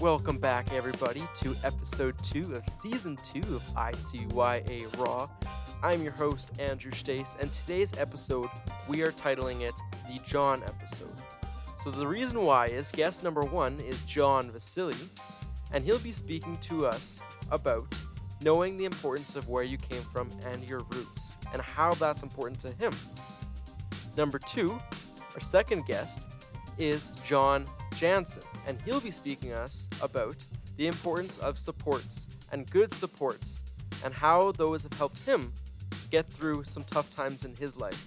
Welcome back, everybody, to episode two of season two of ICYA Raw. I'm your host, Andrew Stace, and today's episode we are titling it the John episode. So, the reason why is guest number one is John Vasily, and he'll be speaking to us about knowing the importance of where you came from and your roots, and how that's important to him. Number two, our second guest, is John Jansen, and he'll be speaking us about the importance of supports and good supports, and how those have helped him get through some tough times in his life.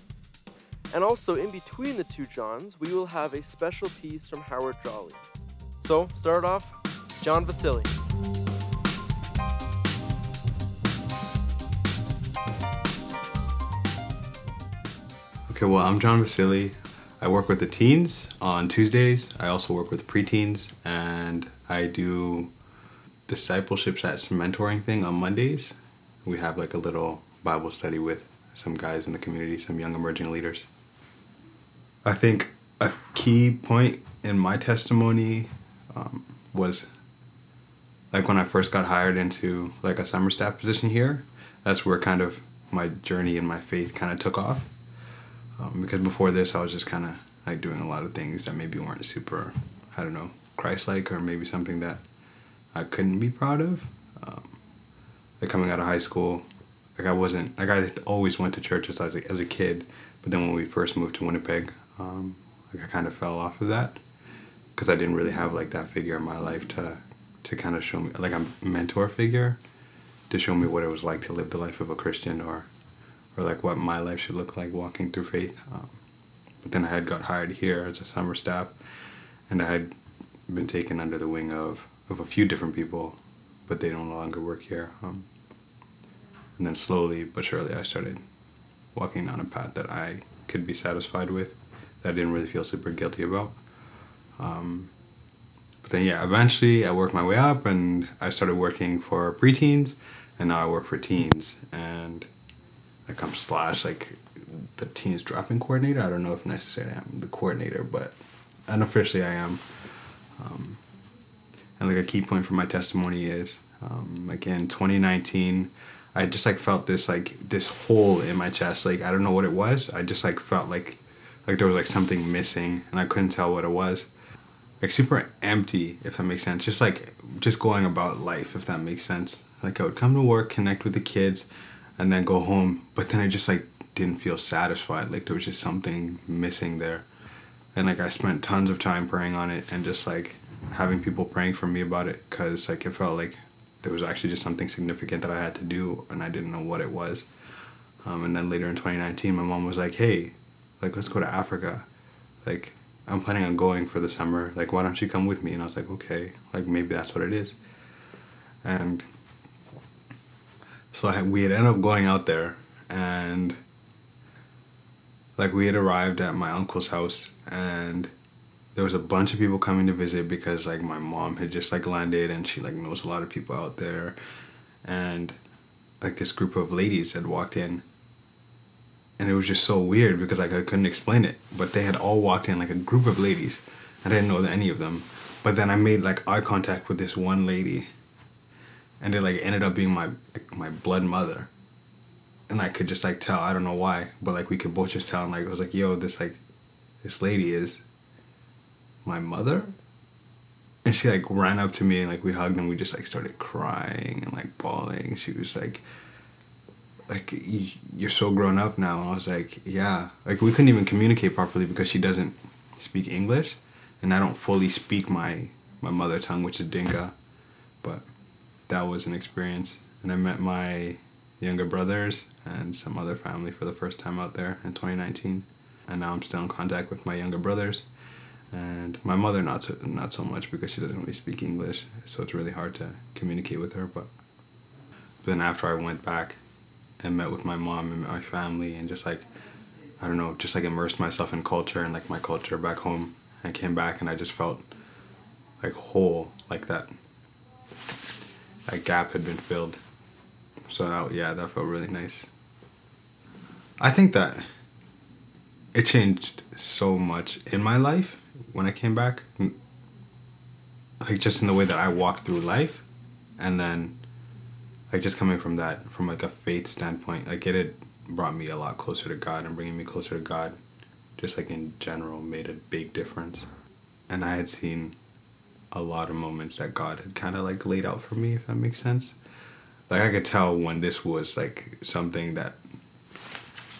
And also, in between the two Johns, we will have a special piece from Howard Jolly. So, start off, John Vasili. Okay, well, I'm John Vasily. I work with the teens on Tuesdays. I also work with preteens, and I do discipleships at some mentoring thing on Mondays. We have like a little Bible study with some guys in the community, some young emerging leaders. I think a key point in my testimony um, was like when I first got hired into like a summer staff position here. That's where kind of my journey and my faith kind of took off um, because before this, I was just kind of like doing a lot of things that maybe weren't super, I don't know, Christ-like, or maybe something that I couldn't be proud of. Um, like coming out of high school, like I wasn't like I always went to church as a, as a kid, but then when we first moved to Winnipeg, um, like I kind of fell off of that because I didn't really have like that figure in my life to to kind of show me like a mentor figure to show me what it was like to live the life of a Christian or or like what my life should look like walking through faith. Um, but then I had got hired here as a summer staff, and I had been taken under the wing of, of a few different people, but they no longer work here. Um, and then slowly but surely, I started walking down a path that I could be satisfied with, that I didn't really feel super guilty about. Um, but then, yeah, eventually I worked my way up and I started working for preteens, and now I work for teens. And like I'm slash like the team's dropping coordinator. I don't know if necessarily I'm the coordinator, but unofficially I am. Um, and like a key point for my testimony is, um, like in 2019, I just like felt this like this hole in my chest. Like I don't know what it was. I just like felt like like there was like something missing, and I couldn't tell what it was. Like super empty, if that makes sense. Just like just going about life, if that makes sense. Like I would come to work, connect with the kids, and then go home. But then I just like didn't feel satisfied. Like there was just something missing there. And like I spent tons of time praying on it and just like having people praying for me about it because like it felt like there was actually just something significant that I had to do and I didn't know what it was. Um, and then later in 2019, my mom was like, "Hey, like let's go to Africa. Like I'm planning on going for the summer. Like why don't you come with me?" And I was like, "Okay, like maybe that's what it is." And so I, we had ended up going out there and like we had arrived at my uncle's house and there was a bunch of people coming to visit because like my mom had just like landed and she like knows a lot of people out there. And like this group of ladies had walked in and it was just so weird because like I couldn't explain it but they had all walked in like a group of ladies. I didn't know any of them. But then I made like eye contact with this one lady and it like ended up being my my blood mother. And i could just like tell. I don't know why but like we could both just tell. And like it was like yo this like this lady is my mother? And she like ran up to me and like we hugged and we just like started crying and like bawling. She was like like you're so grown up now. And i was like yeah. Like we couldn't even communicate properly because she doesn't speak english. And i don't fully speak my my mother tongue which is dinka. But that was an experience. And I met my younger brothers and some other family for the first time out there in 2019. And now I'm still in contact with my younger brothers. And my mother not so, not so much because she doesn't really speak English, so it's really hard to communicate with her. But, but then after I went back and met with my mom and my family and just like I don't know, just like immersed myself in culture and like my culture back home. I came back and I just felt like whole, like that that gap had been filled. So that, yeah, that felt really nice. I think that it changed so much in my life when I came back. like just in the way that I walked through life, and then like just coming from that from like a faith standpoint, like it had brought me a lot closer to God and bringing me closer to God, just like in general, made a big difference. And I had seen a lot of moments that God had kind of like laid out for me, if that makes sense. Like I could tell when this was like something that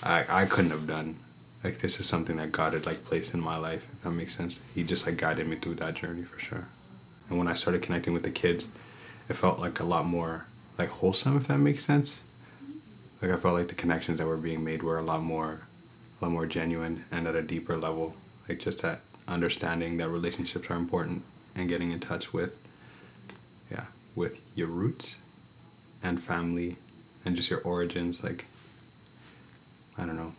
I I couldn't have done. Like this is something that God had like placed in my life, if that makes sense. He just like guided me through that journey for sure. And when I started connecting with the kids, it felt like a lot more like wholesome, if that makes sense. Like I felt like the connections that were being made were a lot more, a lot more genuine and at a deeper level. Like just that understanding that relationships are important and getting in touch with, yeah, with your roots, and family, and just your origins. Like I don't know,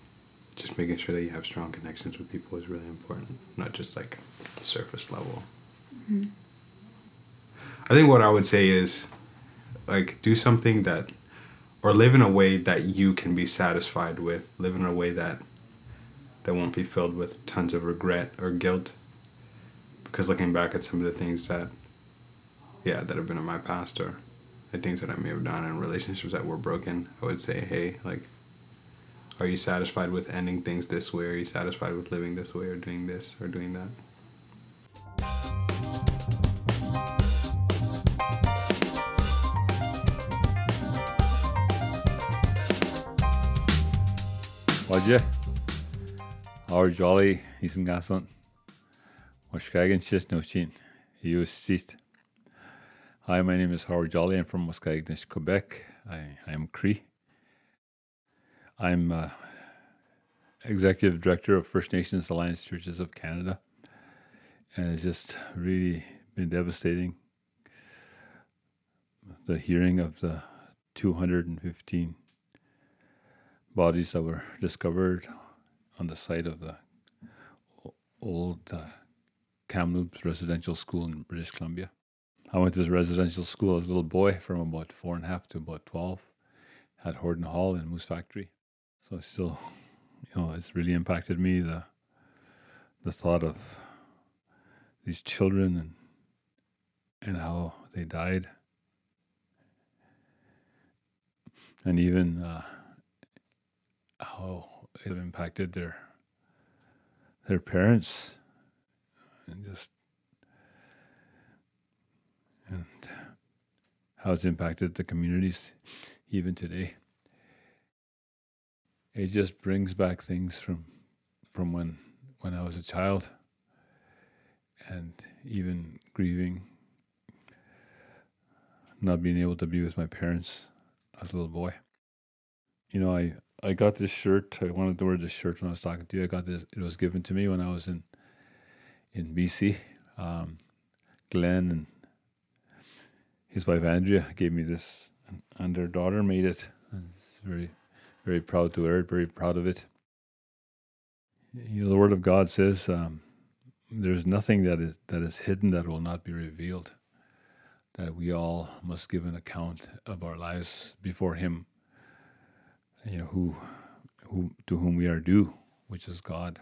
just making sure that you have strong connections with people is really important, not just like surface level. Mm-hmm. I think what I would say is like do something that or live in a way that you can be satisfied with live in a way that that won't be filled with tons of regret or guilt because looking back at some of the things that yeah that have been in my past or the things that i may have done and relationships that were broken i would say hey like are you satisfied with ending things this way are you satisfied with living this way or doing this or doing that Roger. Howard Jolly, Ethan Gasson. Muskegon Chisnochin. Seat. Hi, my name is Howard Jolly. I'm from Muskegon, Quebec. I, I am Cree. I'm uh, Executive Director of First Nations Alliance Churches of Canada. And it's just really been devastating. The hearing of the 215 bodies that were discovered on the site of the old uh, Kamloops residential school in British Columbia. I went to this residential school as a little boy from about four and a half to about 12 at Horden Hall in Moose Factory. So still, you know, it's really impacted me, the, the thought of these children and, and how they died. And even uh, how it impacted their their parents and just and how it's impacted the communities even today. It just brings back things from from when when I was a child and even grieving not being able to be with my parents as a little boy. You know, I I got this shirt. I wanted to wear this shirt when I was talking to you. I got this. It was given to me when I was in in BC. Um, Glenn and his wife Andrea gave me this, and their daughter made it. It's very, very proud to wear it. Very proud of it. You know, the Word of God says, um, "There's nothing that is that is hidden that will not be revealed." That we all must give an account of our lives before Him you know, who, who to whom we are due, which is God.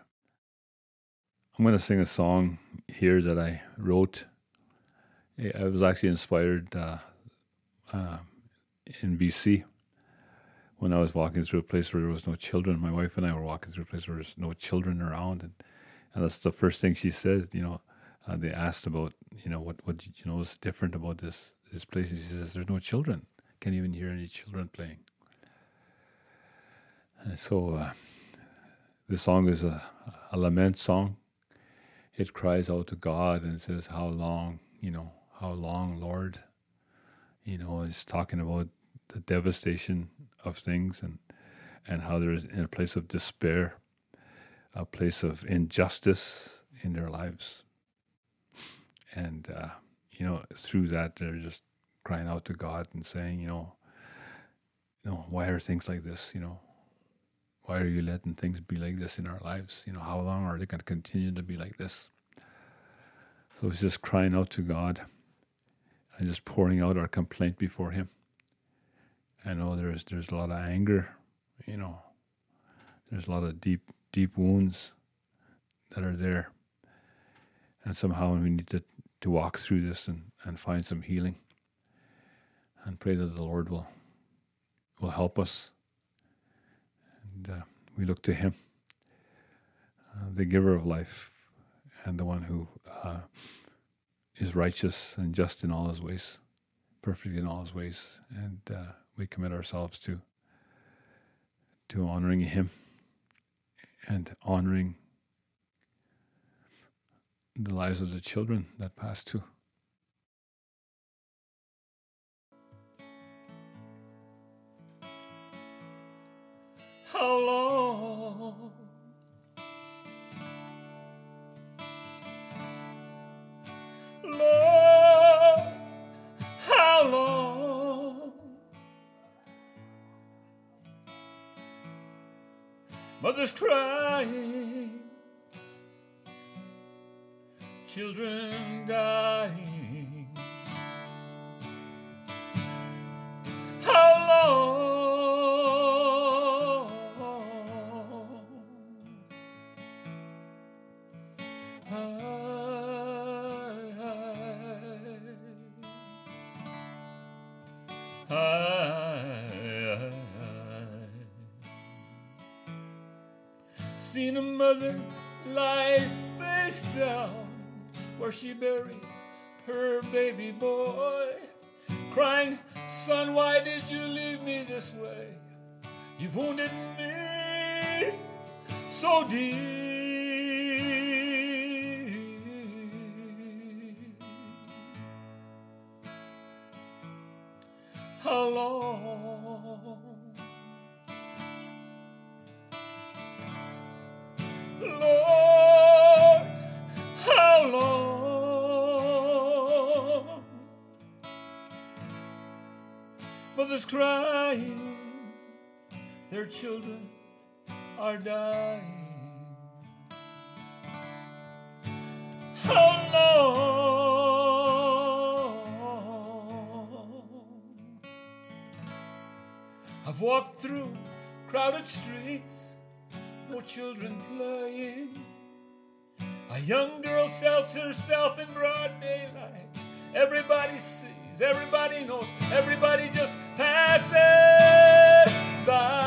I'm going to sing a song here that I wrote. I was actually inspired uh, uh, in BC when I was walking through a place where there was no children. My wife and I were walking through a place where there's no children around, and, and that's the first thing she said. You know, uh, they asked about, you know, what what you know is different about this this place. And she says, "There's no children. Can't even hear any children playing." And so uh, the song is a, a lament song. It cries out to God and says, How long, you know, how long, Lord? You know, it's talking about the devastation of things and, and how there's in a place of despair, a place of injustice in their lives. And, uh, you know, through that, they're just crying out to God and saying, you know, you know, why are things like this? You know, why are you letting things be like this in our lives? You know, how long are they going to continue to be like this? So it's just crying out to God and just pouring out our complaint before Him. I know there's there's a lot of anger, you know, there's a lot of deep deep wounds that are there, and somehow we need to to walk through this and, and find some healing. And pray that the Lord will will help us. And uh, we look to Him, uh, the giver of life, and the one who uh, is righteous and just in all His ways, perfect in all His ways. And uh, we commit ourselves to to honoring Him and honoring the lives of the children that pass too. Long? Lord, how long? Mother's crying, children dying. Where she buried her baby boy, crying, Son, why did you leave me this way? You've wounded me so deep. How long? Mothers crying, their children are dying. How long? I've walked through crowded streets, no children playing. A young girl sells herself in broad daylight. Everybody sees, everybody knows, everybody just passes by.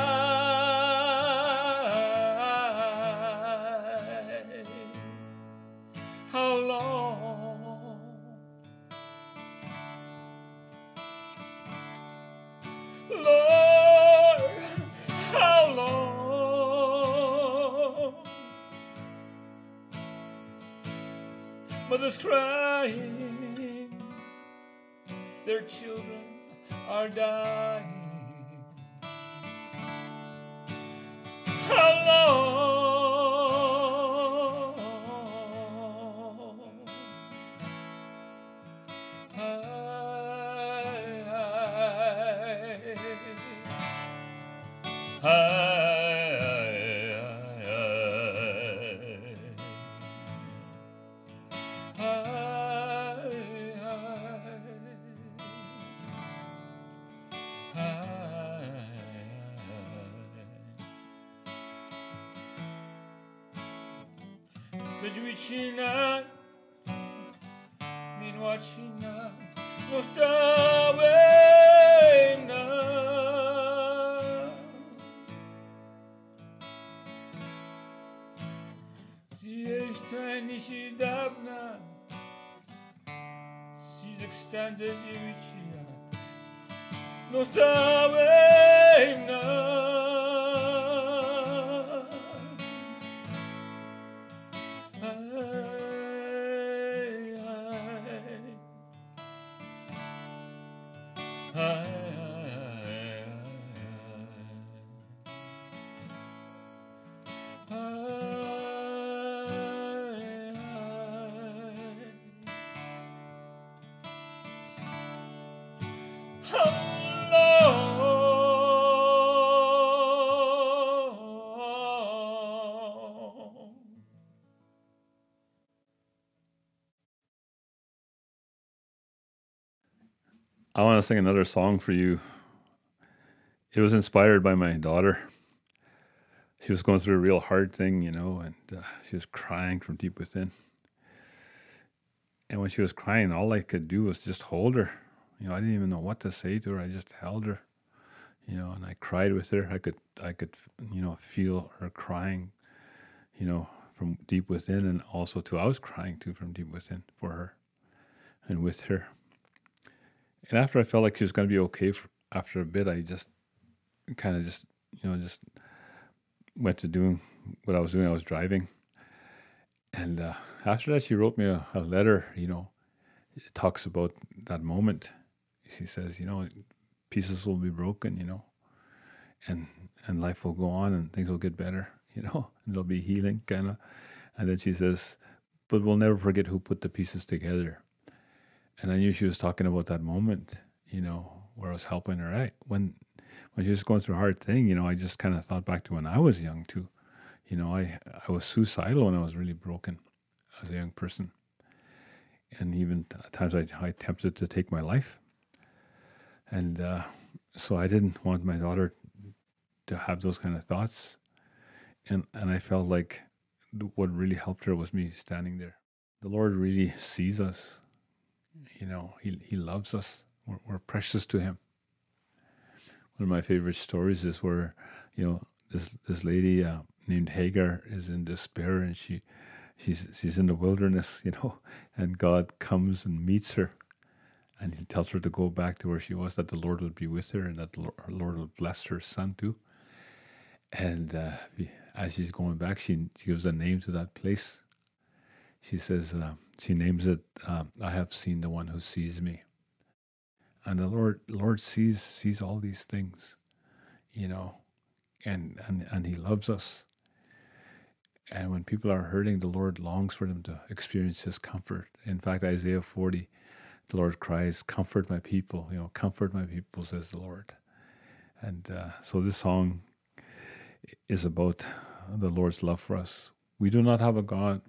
Vicina, minwachina, nostawena. Sie echt nicht dawna, sie zekstanze ziwicia, nostawena. I want to sing another song for you. It was inspired by my daughter. She was going through a real hard thing, you know, and uh, she was crying from deep within. And when she was crying, all I could do was just hold her. You know, I didn't even know what to say to her. I just held her, you know, and I cried with her. I could, I could, you know, feel her crying, you know, from deep within, and also too, I was crying too from deep within for her, and with her. And after I felt like she was going to be okay for, after a bit, I just kind of just, you know, just went to doing what I was doing. I was driving. And uh, after that, she wrote me a, a letter, you know, it talks about that moment. She says, you know, pieces will be broken, you know, and and life will go on and things will get better, you know, and there'll be healing, kind of. And then she says, but we'll never forget who put the pieces together. And I knew she was talking about that moment, you know, where I was helping her out. When when she was going through a hard thing, you know, I just kind of thought back to when I was young too. You know, I I was suicidal when I was really broken as a young person, and even at times I, I attempted to take my life. And uh, so I didn't want my daughter to have those kind of thoughts, and and I felt like what really helped her was me standing there. The Lord really sees us. You know, He He loves us. We're, we're precious to Him one of my favorite stories is where you know this this lady uh, named Hagar is in despair and she she's she's in the wilderness, you know, and God comes and meets her, and He tells her to go back to where she was, that the Lord would be with her, and that the Lord would bless her son too. And uh, as she's going back, she, she gives a name to that place. She says uh, she names it. Uh, I have seen the one who sees me and the Lord Lord sees sees all these things, you know, and and and He loves us. And when people are hurting, the Lord longs for them to experience His comfort. In fact, Isaiah forty, the Lord cries, "Comfort my people," you know, "Comfort my people," says the Lord. And uh, so this song is about the Lord's love for us. We do not have a God.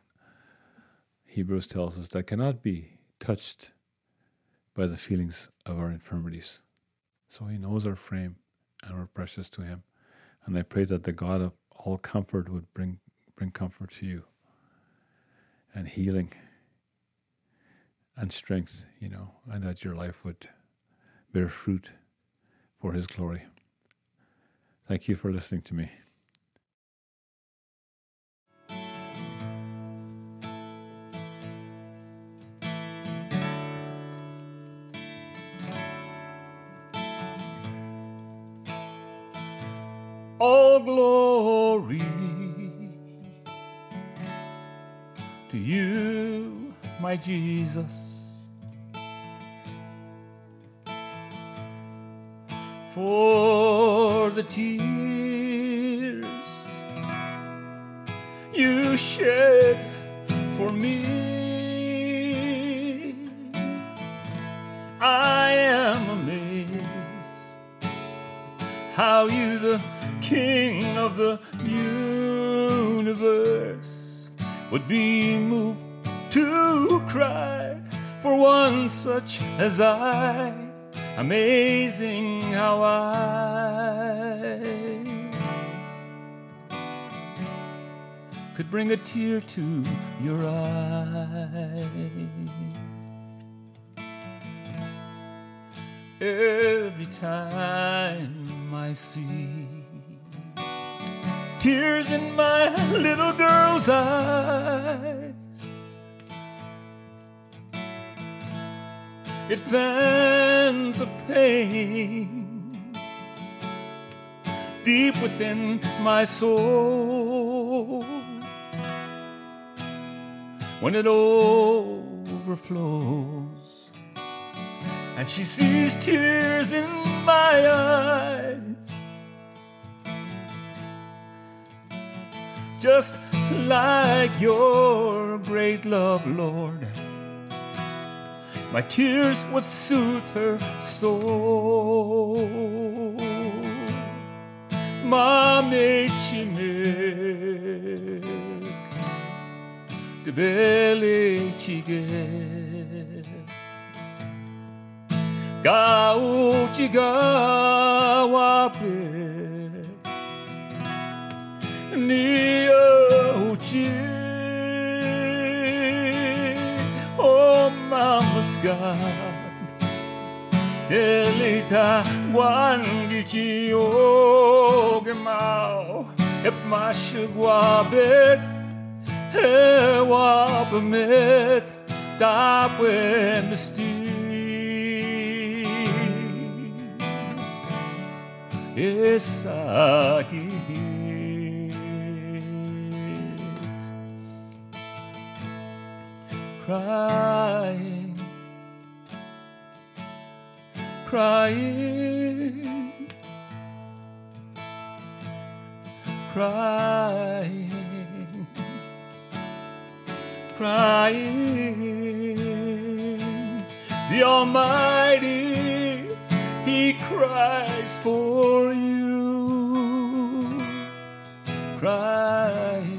Hebrews tells us that cannot be touched by the feelings of our infirmities. So he knows our frame and we're precious to him. And I pray that the God of all comfort would bring bring comfort to you and healing and strength, you know, and that your life would bear fruit for his glory. Thank you for listening to me. All glory to you, my Jesus. For the tears you shed for me, of the universe would be moved to cry for one such as I. Amazing how I could bring a tear to your eye. Every time I see tears in my little girl's eyes. It fans a pain deep within my soul when it overflows and she sees tears in my eyes. Just like your great love, Lord. My tears would soothe her soul. Mame chimek, de bele chige. Gau chiga wape ni o chi o oh, mamaskan Delita wan gichi ogemau oh, Ep mashugwabet Ewabamet Tapwe misti Esakit Crying crying, crying, crying. The Almighty, He cries for you, crying,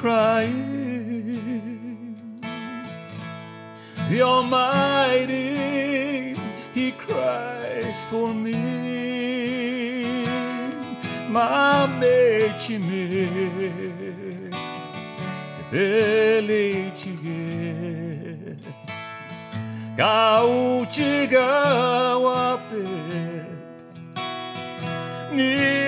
crying. The Almighty, He cries for me. Mame chime, bele chige, gau chiga wapet, ni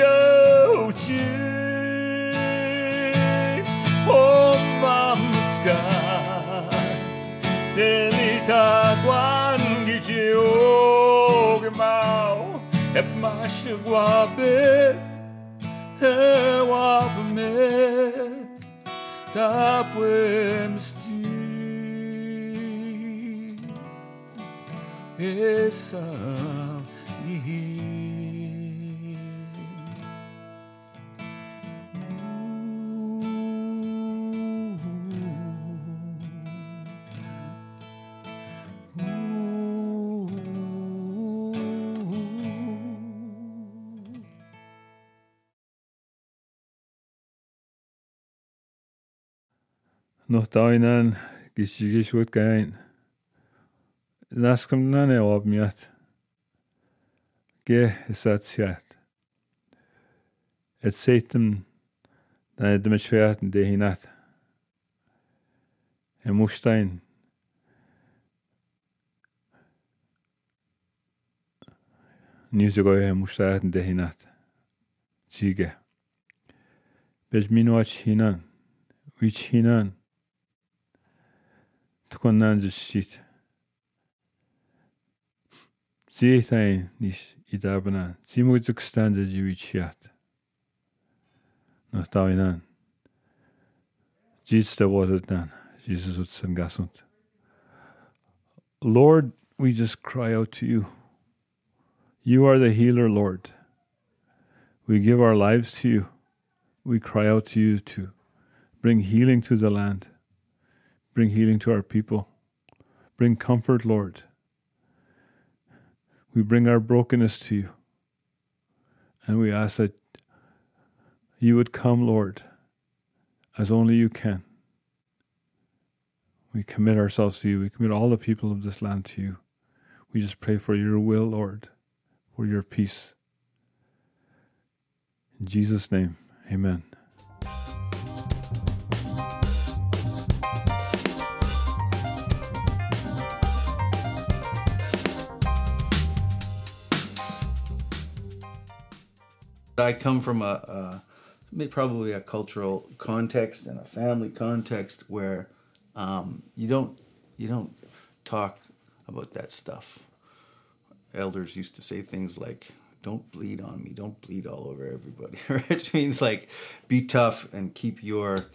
chegou a ver, eu abomei, tá poemas de essa. noch tainan kissigi suht käin. Naskem nane obmiat. Ge satsiat. Et seitem nane dem schwerten de hinat. Er mustein. Nizugoje mustaten de hinat. Ziege. Bez minuat hinan. Wich hinan. Tukon shit. Zétain nis i dabana. Zimuzuk standa jiwichiat. Nach dainan. Jits da watet nan. Jesus utsan gasunt. Lord, we just cry out to you. You are the healer, Lord. We give our lives to you. We cry out to you to bring healing to the land. Bring healing to our people. Bring comfort, Lord. We bring our brokenness to you. And we ask that you would come, Lord, as only you can. We commit ourselves to you. We commit all the people of this land to you. We just pray for your will, Lord, for your peace. In Jesus' name, amen. I come from a, a probably a cultural context and a family context where um, you don't you don't talk about that stuff. Elders used to say things like, "Don't bleed on me. Don't bleed all over everybody," which means like be tough and keep your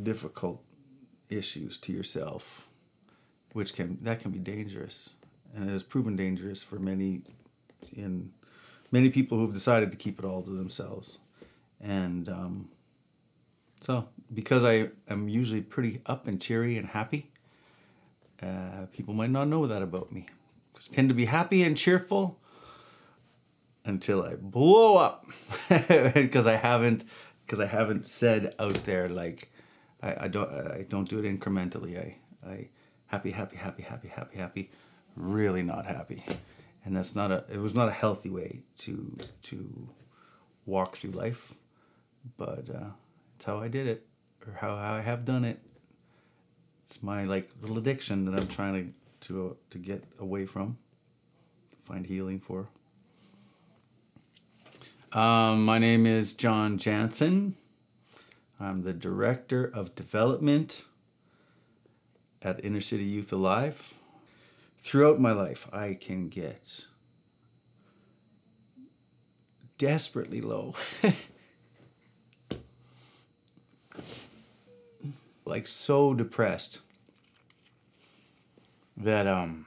difficult issues to yourself, which can that can be dangerous, and it has proven dangerous for many in many people who've decided to keep it all to themselves. And um, so, because I am usually pretty up and cheery and happy, uh, people might not know that about me. Because I tend to be happy and cheerful until I blow up. Because I haven't, because I haven't said out there like, I, I don't, I don't do it incrementally. I, I happy, happy, happy, happy, happy, happy, really not happy and that's not a it was not a healthy way to to walk through life but uh, it's how i did it or how, how i have done it it's my like little addiction that I'm trying to to uh, to get away from, find healing for. Um, my name is John Jansen. I'm the director of development at Inner City Youth Alive. Throughout my life, I can get desperately low. like so depressed that um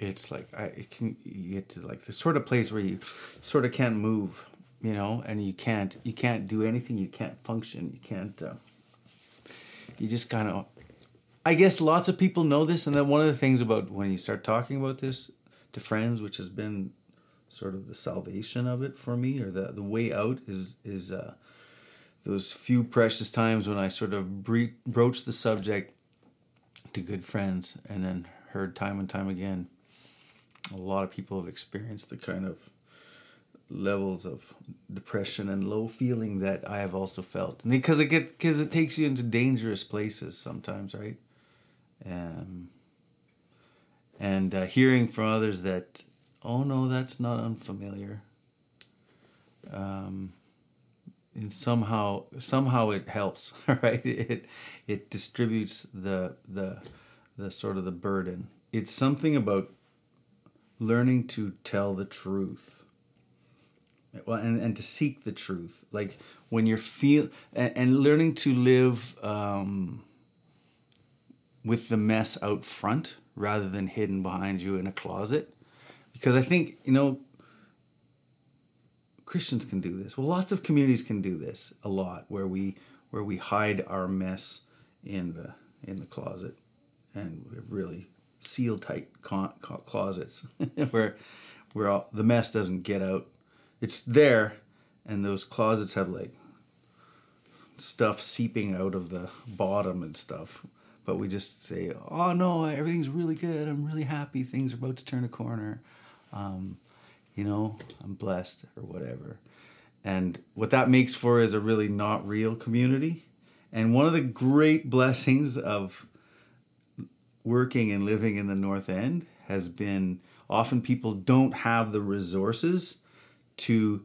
it's like I it can get to like the sort of place where you sort of can't move, you know, and you can't you can't do anything, you can't function, you can't uh, you just kind of I guess lots of people know this and then one of the things about when you start talking about this to friends, which has been sort of the salvation of it for me or the the way out is is uh those few precious times when I sort of bre- broached the subject to good friends and then heard time and time again a lot of people have experienced the kind of levels of depression and low feeling that I have also felt. And because it gets because it takes you into dangerous places sometimes right um, and uh, hearing from others that oh no that's not unfamiliar um, and somehow somehow it helps right? It it distributes the the the sort of the burden. It's something about learning to tell the truth. Well and, and to seek the truth. Like when you're feel and, and learning to live um, with the mess out front rather than hidden behind you in a closet because i think you know Christians can do this. Well, lots of communities can do this a lot, where we where we hide our mess in the in the closet, and we have really seal tight con- closets where where all, the mess doesn't get out. It's there, and those closets have like stuff seeping out of the bottom and stuff. But we just say, "Oh no, everything's really good. I'm really happy. Things are about to turn a corner." Um, you know, I'm blessed or whatever. And what that makes for is a really not real community. And one of the great blessings of working and living in the North End has been often people don't have the resources to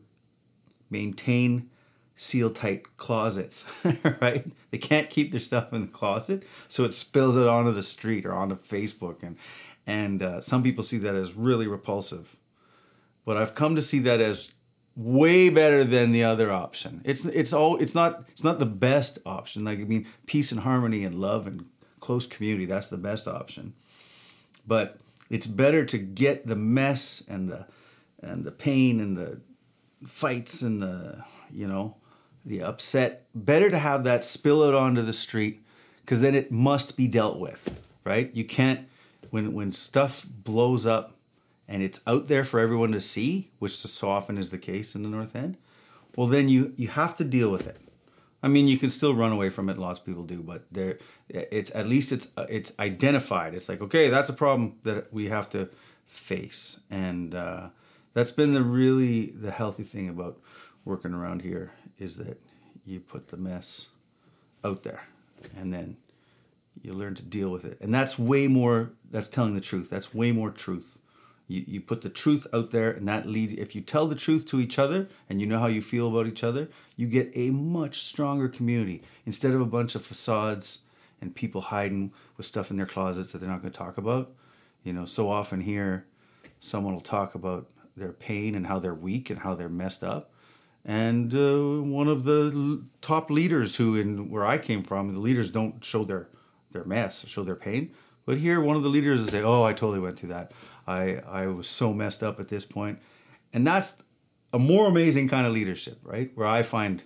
maintain seal tight closets, right? They can't keep their stuff in the closet, so it spills it onto the street or onto Facebook, and and uh, some people see that as really repulsive. But I've come to see that as way better than the other option. It's it's all it's not it's not the best option. Like I mean, peace and harmony and love and close community. That's the best option. But it's better to get the mess and the and the pain and the fights and the you know the upset. Better to have that spill out onto the street because then it must be dealt with. Right? You can't when when stuff blows up and it's out there for everyone to see, which so often is the case in the North End, well then you you have to deal with it. I mean, you can still run away from it. Lots of people do, but there, it's at least it's it's identified. It's like okay, that's a problem that we have to face, and uh, that's been the really the healthy thing about working around here is that you put the mess out there, and then you learn to deal with it, and that's way more. That's telling the truth. That's way more truth you, you put the truth out there, and that leads, if you tell the truth to each other and you know how you feel about each other, you get a much stronger community instead of a bunch of facades and people hiding with stuff in their closets that they're not going to talk about. You know, so often here, someone will talk about their pain and how they're weak and how they're messed up. And uh, one of the top leaders, who in where I came from, the leaders don't show their their mess, show their pain. But here, one of the leaders will say, "Oh, I totally went through that. I I was so messed up at this point, and that's a more amazing kind of leadership, right? Where I find,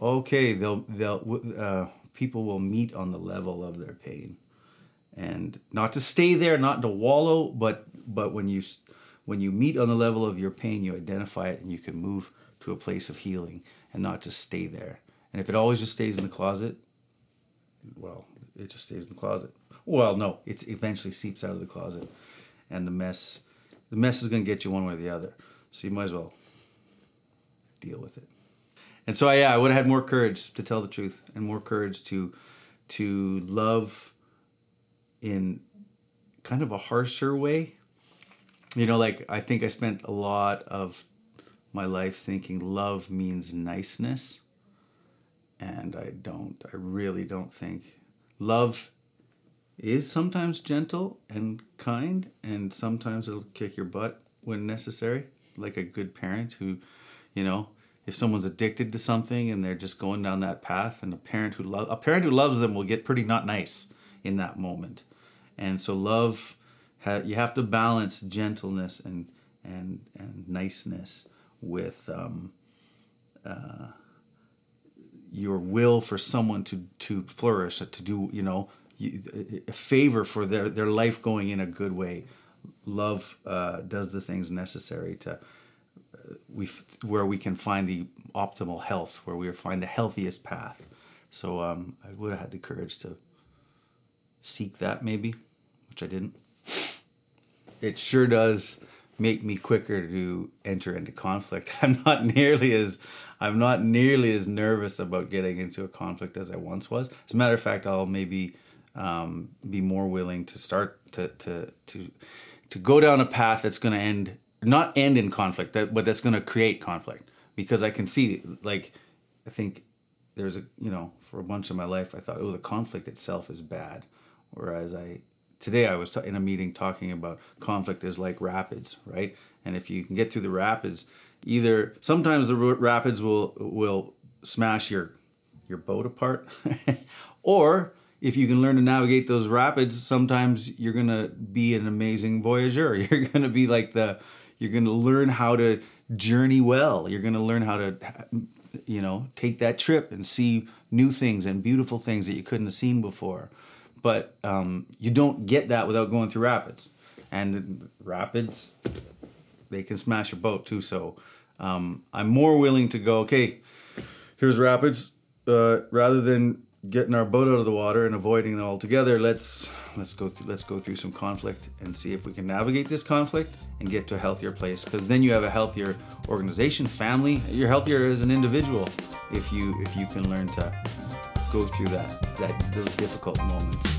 okay, they'll they'll uh, people will meet on the level of their pain, and not to stay there, not to wallow, but but when you when you meet on the level of your pain, you identify it and you can move to a place of healing and not just stay there. And if it always just stays in the closet, well, it just stays in the closet. Well, no, it eventually seeps out of the closet and the mess the mess is going to get you one way or the other so you might as well deal with it and so yeah i would have had more courage to tell the truth and more courage to to love in kind of a harsher way. You know, like I think I spent a lot of my life thinking love means niceness. And I don't, I really don't think love is sometimes gentle and kind, and sometimes it'll kick your butt when necessary, like a good parent who, you know, if someone's addicted to something and they're just going down that path, and a parent who love a parent who loves them will get pretty not nice in that moment, and so love, you have to balance gentleness and and and niceness with um, uh, your will for someone to to flourish, to do you know a favor for their their life going in a good way. Love uh, does the things necessary to uh, we where we can find the optimal health, where we find the healthiest path. So um, I would have had the courage to seek that maybe, which I didn't. It sure does make me quicker to enter into conflict. I'm not nearly as I'm not nearly as nervous about getting into a conflict as I once was. As a matter of fact, I'll maybe um, be more willing to start to to to to go down a path that's going to end not end in conflict, but that's going to create conflict because I can see like I think there's a you know for a bunch of my life I thought oh the conflict itself is bad, whereas I today I was in a meeting talking about conflict is like rapids, right? And if you can get through the rapids, either sometimes the rapids will will smash your your boat apart, or if you can learn to navigate those rapids, sometimes you're gonna be an amazing voyageur. You're gonna be like the you're gonna learn how to journey well. You're gonna learn how to you know take that trip and see new things and beautiful things that you couldn't have seen before but um, you don't get that without going through rapids. And rapids, they can smash your boat too. So um, I'm more willing to go. Okay, here's rapids. Uh, rather than getting our boat out of the water and avoiding it altogether, let's let's go through let's go through some conflict and see if we can navigate this conflict and get to a healthier place. Because then you have a healthier organization, family. You're healthier as an individual if you if you can learn to go through that that those difficult moments.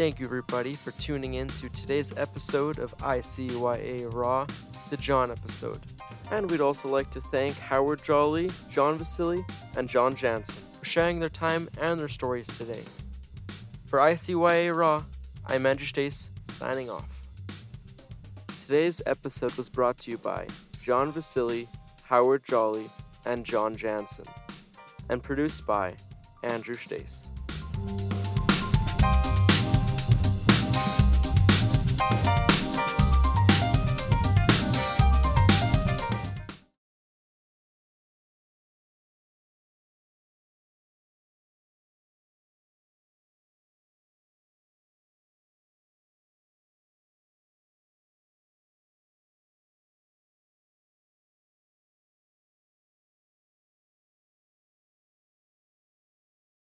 Thank you, everybody, for tuning in to today's episode of ICYA Raw, the John episode. And we'd also like to thank Howard Jolly, John Vasili, and John Jansen for sharing their time and their stories today. For ICYA Raw, I'm Andrew Stace, signing off. Today's episode was brought to you by John Vasili, Howard Jolly, and John Jansen, and produced by Andrew Stace.